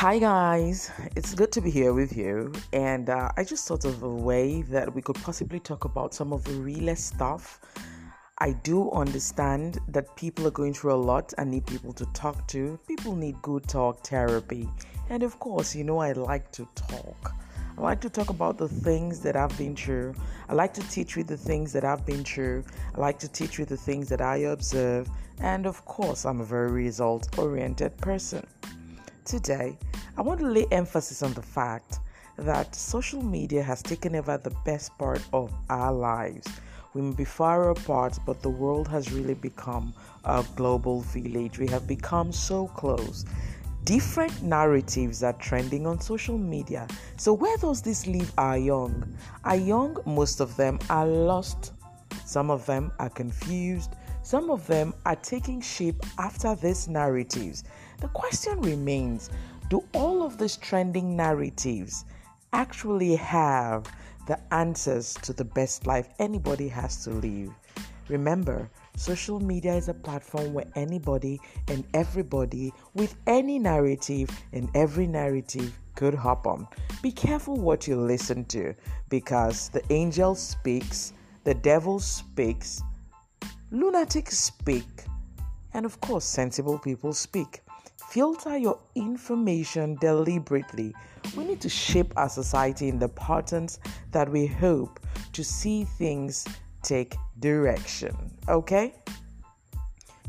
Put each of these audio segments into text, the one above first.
Hi, guys. It's good to be here with you. And uh, I just thought of a way that we could possibly talk about some of the realest stuff. I do understand that people are going through a lot and need people to talk to. People need good talk therapy. And of course, you know, I like to talk. I like to talk about the things that I've been through. I like to teach you the things that I've been through. I like to teach you the things that I observe. And of course, I'm a very result oriented person. Today, I want to lay emphasis on the fact that social media has taken over the best part of our lives. We may be far apart, but the world has really become a global village. We have become so close. Different narratives are trending on social media. So, where does this leave our young? Our young, most of them are lost. Some of them are confused. Some of them are taking shape after these narratives. The question remains do all of these trending narratives actually have the answers to the best life anybody has to live? Remember, social media is a platform where anybody and everybody with any narrative and every narrative could hop on. Be careful what you listen to because the angel speaks, the devil speaks, lunatics speak, and of course, sensible people speak. Filter your information deliberately. We need to shape our society in the patterns that we hope to see things take direction. Okay?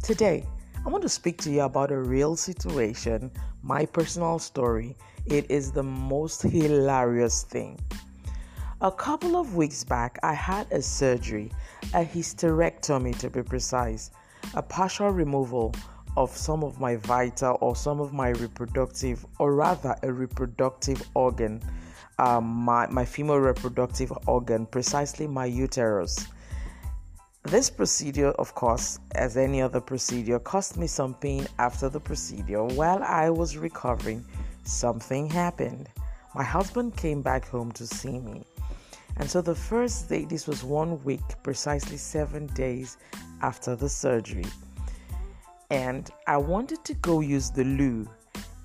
Today, I want to speak to you about a real situation, my personal story. It is the most hilarious thing. A couple of weeks back, I had a surgery, a hysterectomy to be precise, a partial removal of some of my vital or some of my reproductive, or rather a reproductive organ, um, my, my female reproductive organ, precisely my uterus. This procedure, of course, as any other procedure, cost me some pain after the procedure. While I was recovering, something happened. My husband came back home to see me. And so the first day, this was one week, precisely seven days after the surgery and I wanted to go use the loo.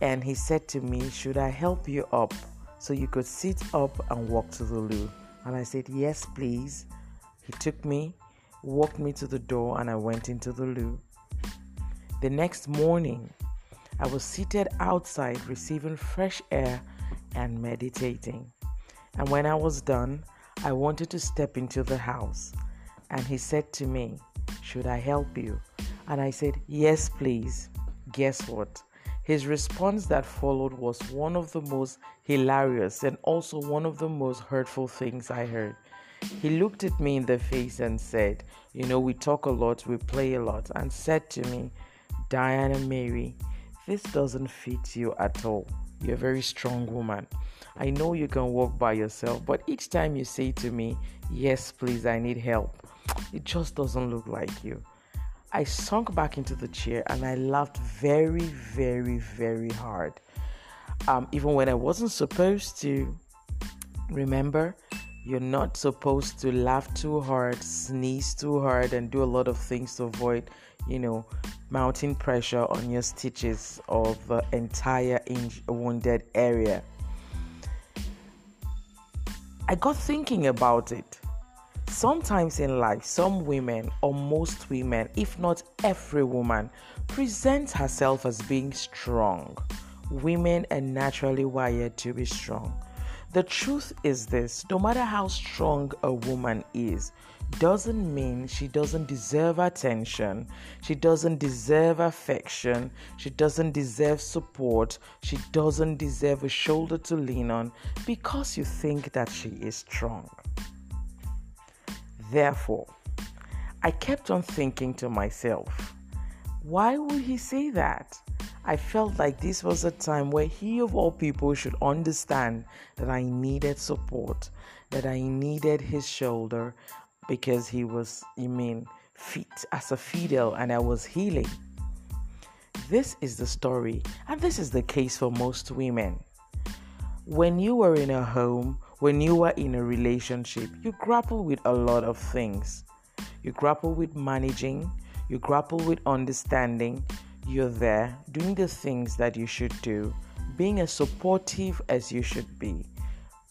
And he said to me, Should I help you up so you could sit up and walk to the loo? And I said, Yes, please. He took me, walked me to the door, and I went into the loo. The next morning, I was seated outside receiving fresh air and meditating. And when I was done, I wanted to step into the house. And he said to me, Should I help you? And I said, Yes, please. Guess what? His response that followed was one of the most hilarious and also one of the most hurtful things I heard. He looked at me in the face and said, You know, we talk a lot, we play a lot, and said to me, Diana Mary, this doesn't fit you at all. You're a very strong woman. I know you can walk by yourself, but each time you say to me, Yes, please, I need help, it just doesn't look like you. I sunk back into the chair and I laughed very, very, very hard. Um, even when I wasn't supposed to. Remember, you're not supposed to laugh too hard, sneeze too hard, and do a lot of things to avoid, you know, mounting pressure on your stitches of the entire wounded area. I got thinking about it. Sometimes in life, some women, or most women, if not every woman, presents herself as being strong. Women are naturally wired to be strong. The truth is this no matter how strong a woman is, doesn't mean she doesn't deserve attention, she doesn't deserve affection, she doesn't deserve support, she doesn't deserve a shoulder to lean on because you think that she is strong. Therefore, I kept on thinking to myself, why would he say that? I felt like this was a time where he, of all people, should understand that I needed support, that I needed his shoulder because he was, you mean, fit as a fiddle and I was healing. This is the story, and this is the case for most women. When you were in a home when you are in a relationship, you grapple with a lot of things. You grapple with managing, you grapple with understanding. You're there doing the things that you should do, being as supportive as you should be,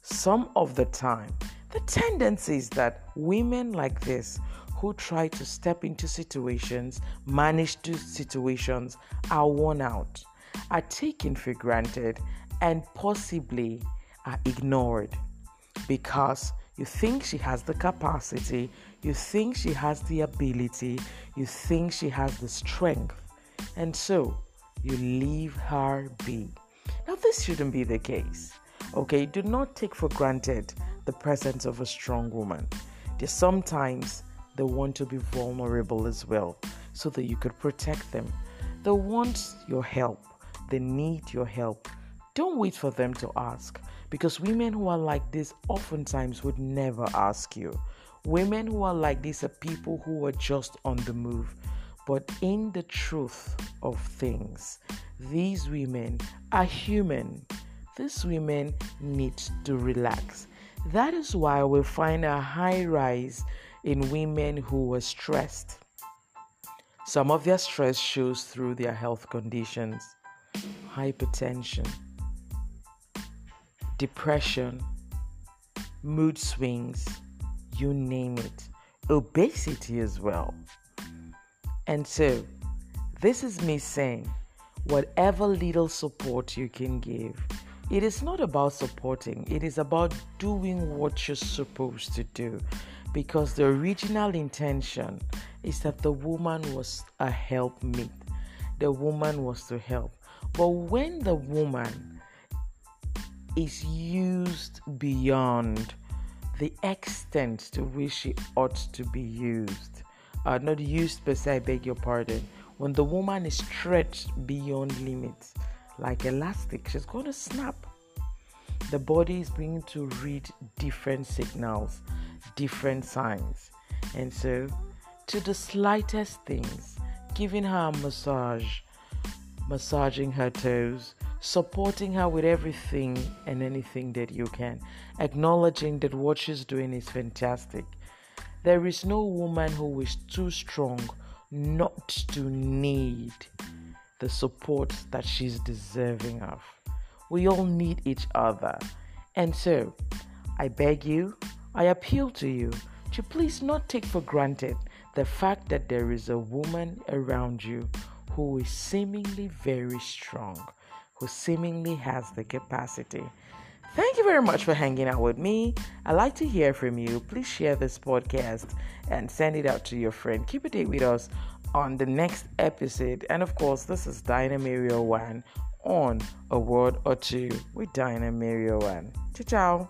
some of the time, the tendency is that women like this who try to step into situations, manage to situations, are worn out, are taken for granted, and possibly are ignored because you think she has the capacity, you think she has the ability, you think she has the strength, and so you leave her be. Now, this shouldn't be the case. Okay, do not take for granted the presence of a strong woman. They sometimes they want to be vulnerable as well so that you could protect them. They want your help, they need your help. Don't wait for them to ask because women who are like this oftentimes would never ask you. Women who are like this are people who are just on the move. But in the truth of things, these women are human. These women need to relax. That is why we find a high rise in women who are stressed. Some of their stress shows through their health conditions hypertension, depression, mood swings, you name it, obesity as well. And so, this is me saying, whatever little support you can give, it is not about supporting, it is about doing what you're supposed to do. Because the original intention is that the woman was a helpmeet, the woman was to help. But when the woman is used beyond the extent to which she ought to be used. Uh, not used per se, I beg your pardon. When the woman is stretched beyond limits, like elastic, she's going to snap. The body is going to read different signals, different signs. And so, to the slightest things, giving her a massage, massaging her toes, supporting her with everything and anything that you can, acknowledging that what she's doing is fantastic. There is no woman who is too strong not to need the support that she's deserving of. We all need each other. And so, I beg you, I appeal to you to please not take for granted the fact that there is a woman around you who is seemingly very strong who seemingly has the capacity. Thank you very much for hanging out with me. I'd like to hear from you. Please share this podcast and send it out to your friend. Keep a date with us on the next episode. And of course, this is Diana Mario One on A Word or Two with Diana Mario One. Ciao, ciao.